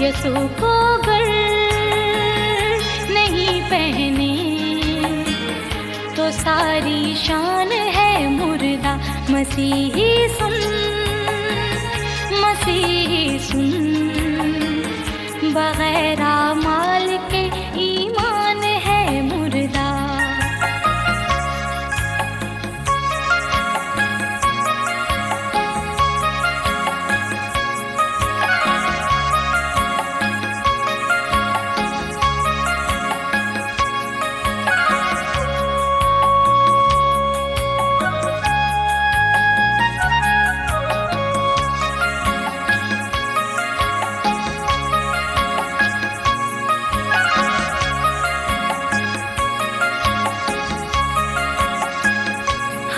یسو کو گر نہیں پہنے۔ تو ساری شان ہے مردہ مسیحی سن۔ مسیحی سن۔ بغیر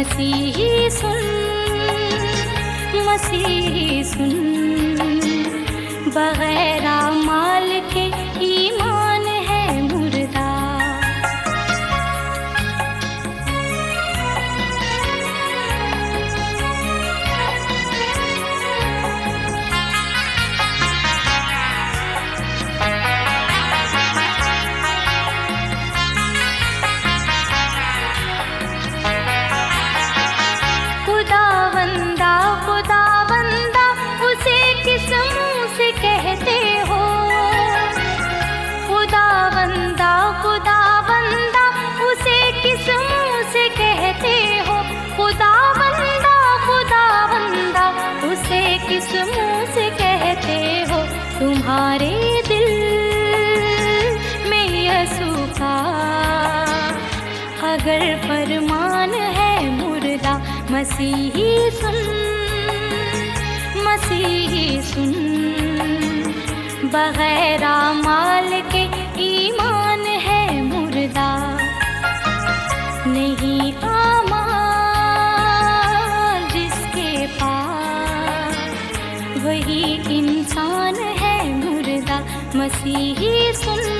مسیحی سن مسیحی سن۔ بغیر مال مسیحی سن مسیحی سن۔ بغیر مال کے ایمان ہے مردہ۔ نہیں آمال جس کے پاس، وہی انسان ہے مردہ۔ مسیحی سن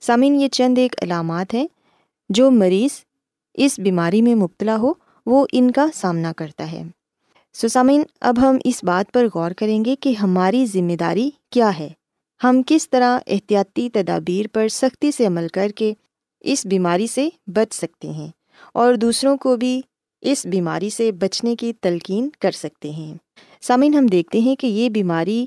سامعین، یہ چند ایک علامات ہیں جو مریض اس بیماری میں مبتلا ہو، وہ ان کا سامنا کرتا ہے۔ سو سامعین، اب ہم اس بات پر غور کریں گے کہ ہماری ذمہ داری کیا ہے۔ ہم کس طرح احتیاطی تدابیر پر سختی سے عمل کر کے اس بیماری سے بچ سکتے ہیں اور دوسروں کو بھی اس بیماری سے بچنے کی تلقین کر سکتے ہیں۔ سامعین، ہم دیکھتے ہیں کہ یہ بیماری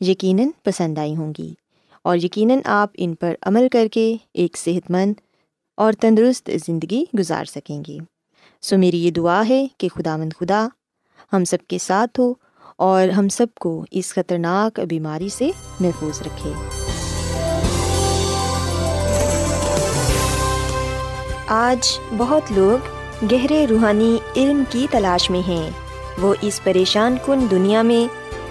یقیناً پسند آئی ہوں گی۔ اور یقیناً آپ ان پر عمل کر کے ایک صحت مند اور تندرست زندگی گزار سکیں گے سو میری یہ دعا ہے کہ خدا مند خدا ہم سب کے ساتھ ہو اور ہم سب کو اس خطرناک بیماری سے محفوظ رکھے۔ آج بہت لوگ گہرے روحانی علم کی تلاش میں ہیں۔ وہ اس پریشان کن دنیا میں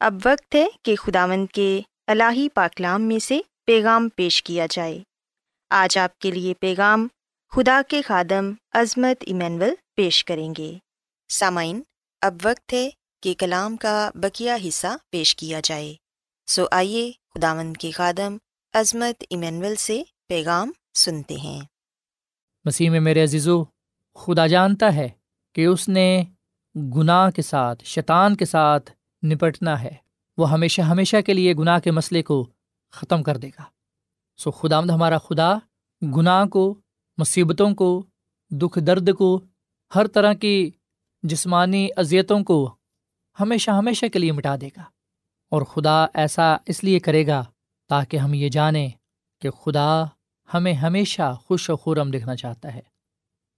اب وقت ہے کہ خداوند کے الہی پاکلام میں سے پیغام پیش کیا جائے۔ آج آپ کے لیے پیغام خدا کے خادم عظمت ایمینول پیش کریں گے۔ سامعین، اب وقت ہے کہ کلام کا بکیا حصہ پیش کیا جائے۔ سو آئیے خداوند کے خادم عظمت ایمینول سے پیغام سنتے ہیں۔ مسیح میں میرے عزیزو، خدا جانتا ہے کہ اس نے گناہ کے ساتھ، شیطان کے ساتھ نپٹنا ہے۔ وہ ہمیشہ ہمیشہ کے لیے گناہ کے مسئلے کو ختم کر دے گا۔ سو خدا مد ہمارا خدا، گناہ کو، مصیبتوں کو، دکھ درد کو، ہر طرح کی جسمانی اذیتوں کو ہمیشہ ہمیشہ کے لیے مٹا دے گا۔ اور خدا ایسا اس لیے کرے گا تاکہ ہم یہ جانیں کہ خدا ہمیں ہمیشہ خوش و خورم دکھنا چاہتا ہے۔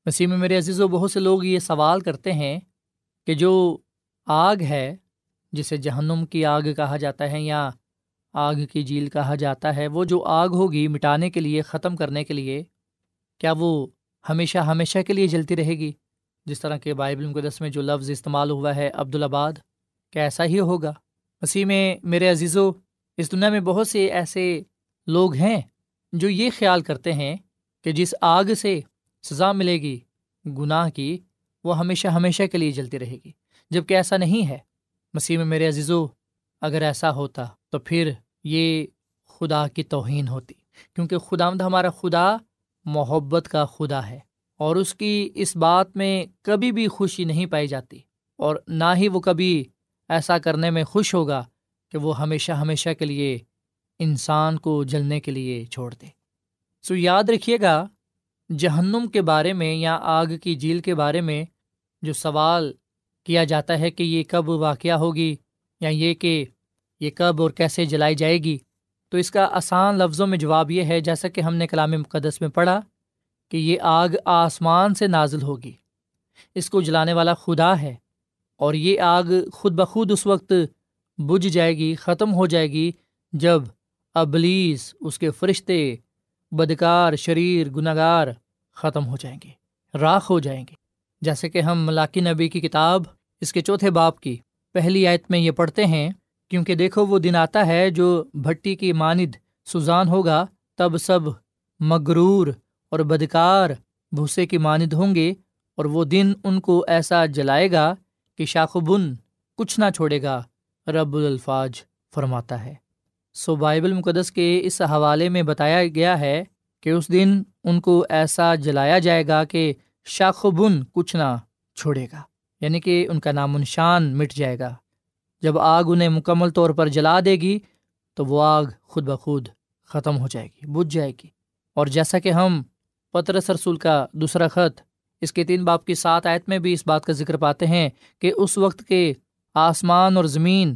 مسیح میں میرے عزیز و بہت سے لوگ یہ سوال کرتے ہیں کہ جو آگ ہے جسے جہنم کی آگ کہا جاتا ہے یا آگ کی جھیل کہا جاتا ہے، وہ جو آگ ہوگی مٹانے کے لیے، ختم کرنے کے لیے، کیا وہ ہمیشہ ہمیشہ کے لیے جلتی رہے گی؟ جس طرح کے بائبل مقدس میں جو لفظ استعمال ہوا ہے عبدالآباد کیا ایسا ہی ہوگا؟ مسیح میں میرے عزیز و اس دنیا میں بہت سے ایسے لوگ ہیں جو یہ خیال کرتے ہیں کہ جس آگ سے سزا ملے گی، گناہ کی، وہ ہمیشہ ہمیشہ کے لیے جلتی رہے گی۔ جبکہ ایسا نہیں ہے۔ مسیح میں میرے عزیزو، اگر ایسا ہوتا تو پھر یہ خدا کی توہین ہوتی، کیونکہ خدا ہمارا خدا محبت کا خدا ہے، اور اس کی اس بات میں کبھی بھی خوشی نہیں پائی جاتی، اور نہ ہی وہ کبھی ایسا کرنے میں خوش ہوگا کہ وہ ہمیشہ ہمیشہ کے لیے انسان کو جلنے کے لیے چھوڑ دے۔ سو یاد رکھیے گا، جہنم کے بارے میں یا آگ کی جھیل کے بارے میں جو سوال کیا جاتا ہے کہ یہ کب واقعہ ہوگی یا یہ کہ یہ کب اور کیسے جلائی جائے گی؟ تو اس کا آسان لفظوں میں جواب یہ ہے، جیسا کہ ہم نے کلام مقدس میں پڑھا کہ یہ آگ آسمان سے نازل ہوگی۔ اس کو جلانے والا خدا ہے اور یہ آگ خود بخود اس وقت بجھ جائے گی، ختم ہو جائے گی جب ابلیس، اس کے فرشتے، بدکار، شریر گناہ ختم ہو جائیں گے، راکھ ہو جائیں گے۔ جیسے کہ ہم ملاقی نبی کی کتاب، اس کے چوتھے باپ کی۔ پہلی آیت میں یہ پڑھتے ہیں، کیونکہ دیکھو وہ دن آتا ہے جو بھٹی کی ماند سوزان ہوگا، تب سب مغرور اور بدکار بھوسے کی ماند ہوں گے، اور وہ دن ان کو ایسا جلائے گا کہ شاخ و بن کچھ نہ چھوڑے گا۔ رب الفاظ فرماتا ہے۔ سو بائبل مقدس کے اس حوالے میں بتایا گیا ہے کہ اس دن ان کو ایسا جلایا جائے گا کہ شاخ و بن کچھ نہ چھوڑے گا یعنی کہ ان کا نام نشان مٹ جائے گا۔ جب آگ انہیں مکمل طور پر جلا دے گی، تو وہ آگ خود بخود ختم ہو جائے گی، بجھ جائے گی۔ اور جیسا کہ ہم پترس رسول کا دوسرا خط اس کے تین باپ کی سات آیت میں بھی اس بات کا ذکر پاتے ہیں کہ اس وقت کے آسمان اور زمین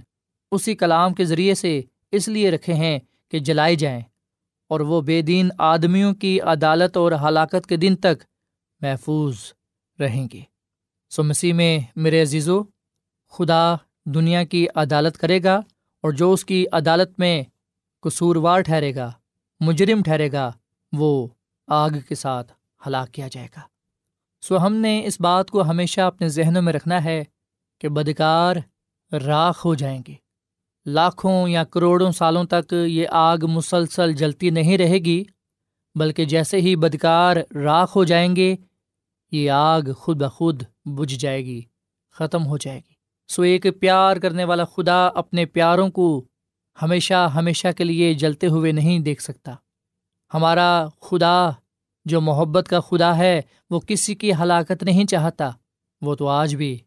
اسی کلام کے ذریعے سے اس لیے رکھے ہیں کہ جلائی جائیں اور وہ بے دین آدمیوں کی عدالت اور ہلاکت کے دن تک محفوظ رہیں گے۔ سو مسیح میں میرے عزیزو، خدا دنیا کی عدالت کرے گا اور جو اس کی عدالت میں قصوروار ٹھہرے گا، مجرم ٹھہرے گا، وہ آگ کے ساتھ ہلاک کیا جائے گا۔ سو ہم نے اس بات کو ہمیشہ اپنے ذہنوں میں رکھنا ہے کہ بدکار راکھ ہو جائیں گے۔ لاکھوں یا کروڑوں سالوں تک یہ آگ مسلسل جلتی نہیں رہے گی، بلکہ جیسے ہی بدکار راکھ ہو جائیں گے یہ آگ خود بخود بجھ جائے گی، ختم ہو جائے گی۔ سو ایک پیار کرنے والا خدا اپنے پیاروں کو ہمیشہ ہمیشہ کے لیے جلتے ہوئے نہیں دیکھ سکتا۔ ہمارا خدا، جو محبت کا خدا ہے، وہ کسی کی ہلاکت نہیں چاہتا۔ وہ تو آج بھی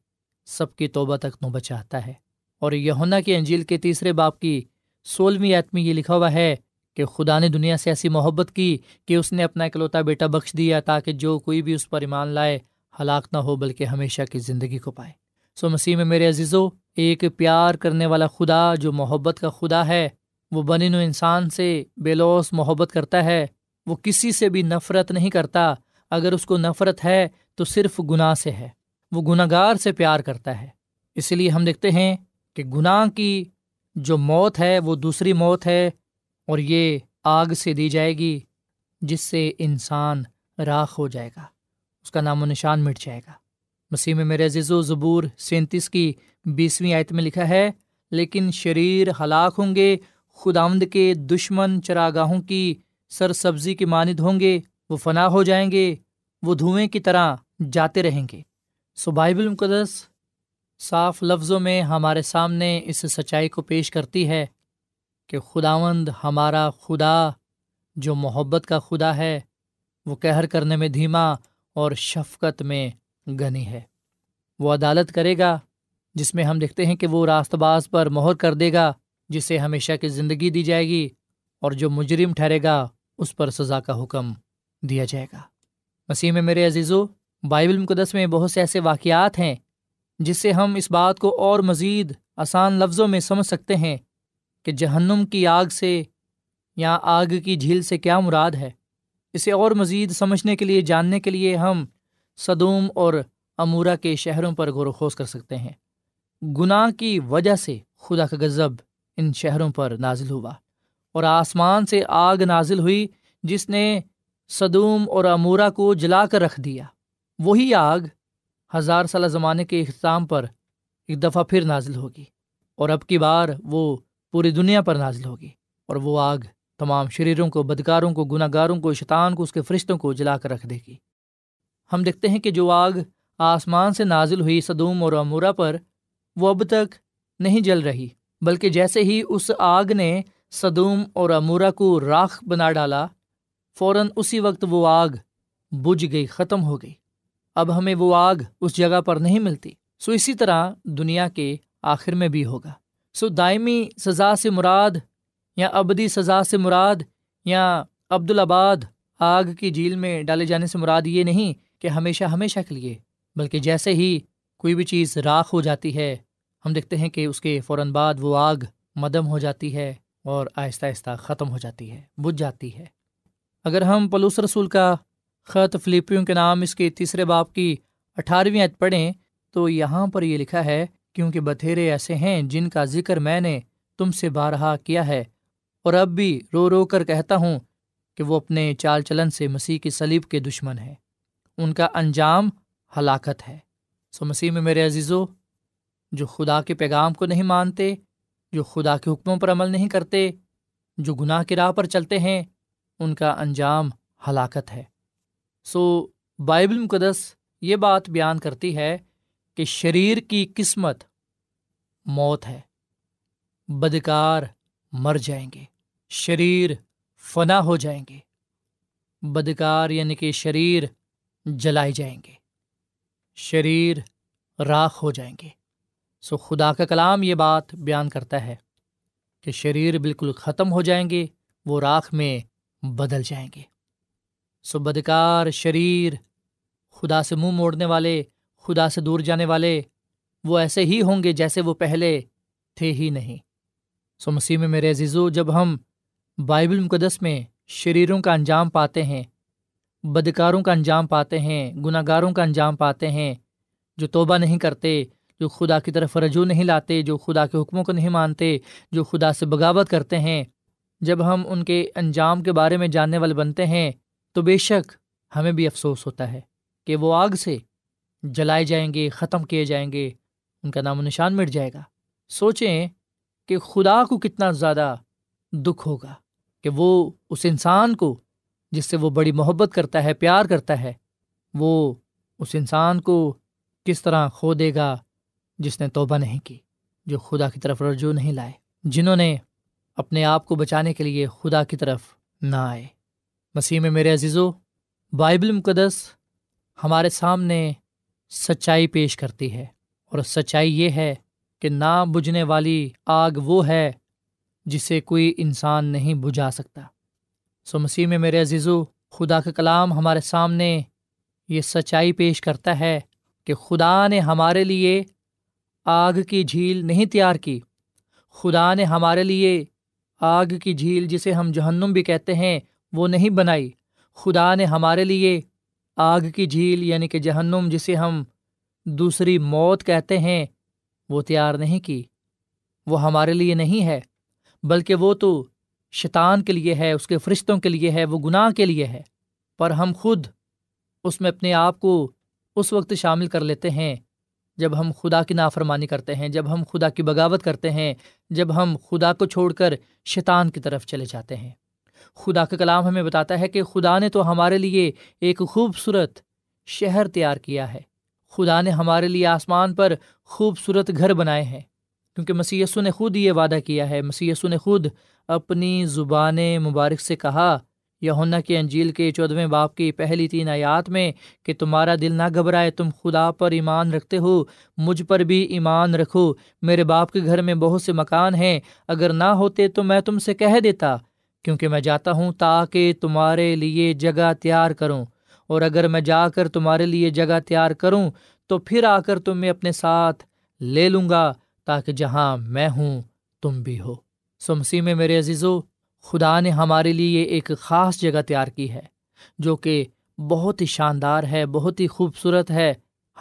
سب کی توبہ تک نو بچاتا ہے۔ اور یونا کی انجیل کے تیسرے باپ کی سولہویں میں یہ لکھا ہوا ہے کہ خدا نے دنیا سے ایسی محبت کی کہ اس نے اپنا اکلوتا بیٹا بخش دیا تاکہ جو کوئی بھی اس پر ایمان لائے، ہلاک نہ ہو، بلکہ ہمیشہ کی زندگی کو پائے۔ سو مسیح میں میرے عزیزو، ایک پیار کرنے والا خدا جو محبت کا خدا ہے، وہ بنی نو انسان سے بے لوس محبت کرتا ہے۔ وہ کسی سے بھی نفرت نہیں کرتا۔ اگر اس کو نفرت ہے تو صرف گناہ سے ہے۔ وہ گناہ گار سے پیار کرتا ہے۔ اسی لیے ہم دیکھتے ہیں کہ گناہ کی جو موت ہے، وہ دوسری موت ہے۔ اور یہ آگ سے دی جائے گی جس سے انسان راکھ ہو جائے گا، اس کا نام و نشان مٹ جائے گا۔ مسیح میں میرے عزیز و زبور سینتیس کی بیسویں آیت میں لکھا ہے، لیکن شریر ہلاک ہوں گے، خداوند کے دشمن چراگاہوں کی سر سبزی کی ماند ہوں گے، وہ فنا ہو جائیں گے، وہ دھوئیں کی طرح جاتے رہیں گے۔ سو بائبل المقدس صاف لفظوں میں ہمارے سامنے اس سچائی کو پیش کرتی ہے۔ کہ خداوند ہمارا خدا، جو محبت کا خدا ہے، وہ کہر کرنے میں دھیما اور شفقت میں گنی ہے۔ وہ عدالت کرے گا، جس میں ہم دیکھتے ہیں کہ وہ راست باز پر مہر کر دے گا، جسے ہمیشہ کی زندگی دی جائے گی، اور جو مجرم ٹھہرے گا، اس پر سزا کا حکم دیا جائے گا۔ مسیح میں میرے عزیزو، بائبل مقدس میں بہت سے ایسے واقعات ہیں، جس سے ہم اس بات کو اور مزید آسان لفظوں میں سمجھ سکتے ہیں۔ کہ جہنم کی آگ سے یا آگ کی جھیل سے کیا مراد ہے؟ اسے اور مزید سمجھنے کے لیے، جاننے کے لیے ہم صدوم اور امورا کے شہروں پر غور و خوض کر سکتے ہیں۔ گناہ کی وجہ سے خدا کا غضب ان شہروں پر نازل ہوا اور آسمان سے آگ نازل ہوئی، جس نے صدوم اور امورا کو جلا کر رکھ دیا۔ وہی آگ ہزار سالہ زمانے کے اختتام پر ایک دفعہ پھر نازل ہوگی اور اب کی بار وہ پوری دنیا پر نازل ہوگی اور وہ آگ تمام شریروں کو، بدکاروں کو گناہ گاروں کو، شیطان کو، اس کے فرشتوں کو جلا کر رکھ دے گی۔ ہم دیکھتے ہیں کہ جو آگ آسمان سے نازل ہوئی صدوم اور امورا پر وہ اب تک نہیں جل رہی، بلکہ جیسے ہی اس آگ نے صدوم اور امورا کو راکھ بنا ڈالا، فوراً اسی وقت وہ آگ بجھ گئی، ختم ہو گئی۔ اب ہمیں وہ آگ اس جگہ پر نہیں ملتی، سو اسی طرح دنیا کے آخر میں بھی ہوگا۔ سو دائمی سزا سے مراد یا ابدی سزا سے مراد یا عبدالآباد آگ کی جھیل میں ڈالے جانے سے مراد یہ نہیں کہ ہمیشہ ہمیشہ کے لیے، بلکہ جیسے ہی کوئی بھی چیز راکھ ہو جاتی ہے، ہم دیکھتے ہیں کہ اس کے فوراً بعد وہ آگ مدم ہو جاتی ہے اور آہستہ آہستہ ختم ہو جاتی ہے، بجھ جاتی ہے۔ اگر ہم پلوس رسول کا خط فلپیوں کے نام اس کے تیسرے باپ کی اٹھارہویں عید پڑھیں تو یہاں پر یہ لکھا ہے کیونکہ بتھیرے ایسے ہیں جن کا ذکر میں نے تم سے بارہا کیا ہے۔ اور اب بھی رو رو کر کہتا ہوں کہ وہ اپنے چال چلن سے مسیح کی سلیب کے دشمن ہیں۔ ان کا انجام ہلاکت ہے۔ سو مسیح میں میرے عزیزو، جو خدا کے پیغام کو نہیں مانتے، جو خدا کے حکموں پر عمل نہیں کرتے، جو گناہ کی راہ پر چلتے ہیں، ان کا انجام ہلاکت ہے۔ سو بائبل مقدس یہ بات بیان کرتی ہے کہ شریر کی قسمت موت ہے۔ بدکار مر جائیں گے۔ شریر فنا ہو جائیں گے۔ بدکار یعنی کہ شریر جلائے جائیں گے۔ شریر راکھ ہو جائیں گے۔ سو خدا کا کلام یہ بات بیان کرتا ہے کہ شریر بالکل ختم ہو جائیں گے، وہ راکھ میں بدل جائیں گے۔ سو بدکار شریر خدا سے منہ موڑنے والے خدا سے دور جانے والے وہ ایسے ہی ہوں گے جیسے وہ پہلے تھے ہی نہیں۔ سو مسیح میں میرے عزیزو، جب ہم بائبل مقدس میں شریروں کا انجام پاتے ہیں، بدکاروں کا انجام پاتے ہیں گناہ گاروں کا انجام پاتے ہیں، جو توبہ نہیں کرتے، جو خدا کی طرف رجوع نہیں لاتے، جو خدا کے حکموں کو نہیں مانتے، جو خدا سے بغاوت کرتے ہیں، جب ہم ان کے انجام کے بارے میں جاننے والے بنتے ہیں، تو بے شک ہمیں بھی افسوس ہوتا ہے کہ وہ آگ سے جلائے جائیں گے، ختم کیے جائیں گے، ان کا نام و نشان مٹ جائے گا۔ سوچیں کہ خدا کو کتنا زیادہ دکھ ہوگا کہ وہ اس انسان کو، جس سے وہ بڑی محبت کرتا ہے، پیار کرتا ہے، وہ اس انسان کو کس طرح کھو دے گا جس نے توبہ نہیں کی، جو خدا کی طرف رجوع نہیں لائے، جنہوں نے اپنے آپ کو بچانے کے لیے خدا کی طرف نہ آئے۔ مسیح میں میرے عزیزو، بائبل مقدس ہمارے سامنے سچائی پیش کرتی ہے۔ اور سچائی یہ ہے کہ نہ بجھنے والی آگ وہ ہے جسے کوئی انسان نہیں بجھا سکتا۔ سو مسیح میں میرے عزیزو، خدا کا کلام ہمارے سامنے یہ سچائی پیش کرتا ہے کہ خدا نے ہمارے لیے آگ کی جھیل نہیں تیار کی۔ خدا نے ہمارے لیے آگ کی جھیل جسے ہم جہنم بھی کہتے ہیں، وہ نہیں بنائی۔ خدا نے ہمارے لیے آگ کی جھیل یعنی کہ جہنم جسے ہم دوسری موت کہتے ہیں، وہ تیار نہیں کی۔ وہ ہمارے لیے نہیں ہے، بلکہ وہ تو شیطان کے لیے ہے، اس کے فرشتوں کے لیے ہے، وہ گناہ کے لیے ہے۔ پر ہم خود اس میں اپنے آپ کو اس وقت شامل کر لیتے ہیں جب ہم خدا کی نافرمانی کرتے ہیں، جب ہم خدا کی بغاوت کرتے ہیں، جب ہم خدا کو چھوڑ کر شیطان کی طرف چلے جاتے ہیں۔ خدا کا کلام ہمیں بتاتا ہے کہ خدا نے تو ہمارے لیے ایک خوبصورت شہر تیار کیا ہے۔ خدا نے ہمارے لیے آسمان پر خوبصورت گھر بنائے ہیں۔ کیونکہ مسی نے خود یہ وعدہ کیا ہے۔ مسی نے خود اپنی زبان مبارک سے کہا یونا کی انجیل کے چودھویں باپ کی پہلی تین آیات میں کہ تمہارا دل نہ گھبرائے، تم خدا پر ایمان رکھتے ہو، مجھ پر بھی ایمان رکھو۔ میرے باپ کے گھر میں بہت سے مکان ہیں، اگر نہ ہوتے تو میں تم سے کہہ دیتا۔ کیونکہ میں جاتا ہوں تاکہ تمہارے لیے جگہ تیار کروں۔ اور اگر میں جا کر تمہارے لیے جگہ تیار کروں، تو پھر آ کر تمہیں اپنے ساتھ لے لوں گا تاکہ جہاں میں ہوں، تم بھی ہو۔ سمسی میں میرے عزیزو، خدا نے ہمارے لیے ایک خاص جگہ تیار کی ہے، جو کہ بہت ہی شاندار ہے، بہت ہی خوبصورت ہے،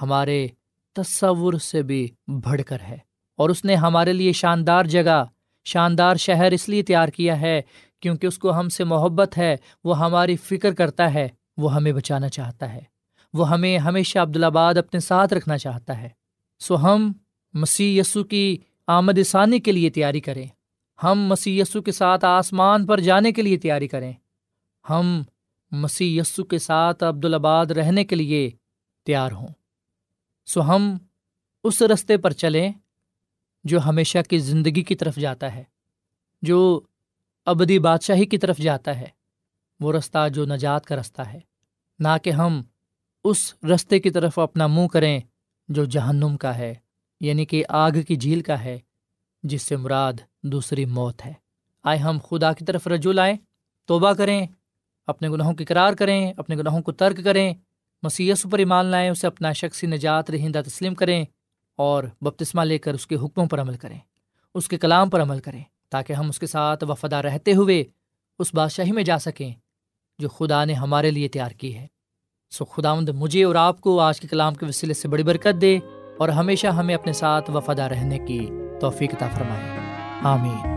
ہمارے تصور سے بھی بڑھ کر ہے۔ اور اس نے ہمارے لیے شاندار جگہ، شاندار شہر اس لیے تیار کیا ہے کیونکہ اس کو ہم سے محبت ہے، وہ ہماری فکر کرتا ہے، وہ ہمیں بچانا چاہتا ہے۔ وہ ہمیں ہمیشہ عبدالآباد اپنے ساتھ رکھنا چاہتا ہے۔ سو ہم مسیح یسو کی آمد ثانی کے لیے تیاری کریں۔ ہم مسی یسو کے ساتھ آسمان پر جانے کے لیے تیاری کریں۔ ہم مسی یسو کے ساتھ عبدالآباد رہنے کے لیے تیار ہوں۔ سو ہم اس رستے پر چلیں جو ہمیشہ کی زندگی کی طرف جاتا ہے، جو ابدی بادشاہی کی طرف جاتا ہے۔ وہ رستہ جو نجات کا رستہ ہے۔ نہ کہ ہم اس رستے کی طرف اپنا منہ کریں جو جہنم کا ہے یعنی کہ آگ کی جھیل کا ہے، جس سے مراد دوسری موت ہے۔ آئے ہم خدا کی طرف رجوع لائیں، توبہ کریں، اپنے گناہوں کی قرار کریں، اپنے گناہوں کو ترک کریں مسیحس پر ایمان لائیں، اسے اپنا شخصی نجات، رہندہ تسلیم کریں اور بپتسمہ لے کر اس کے حکموں پر عمل کریں، اس کے کلام پر عمل کریں۔ تاکہ ہم اس کے ساتھ وفادہ رہتے ہوئے اس بادشاہی میں جا سکیں جو خدا نے ہمارے لیے تیار کی ہے۔ سو خدا مجھے اور آپ کو آج کے کلام کے وسیلے سے بڑی برکت دے اور ہمیشہ ہمیں اپنے ساتھ وفادہ رہنے کی توفیق عطا فرمائے۔ آمین۔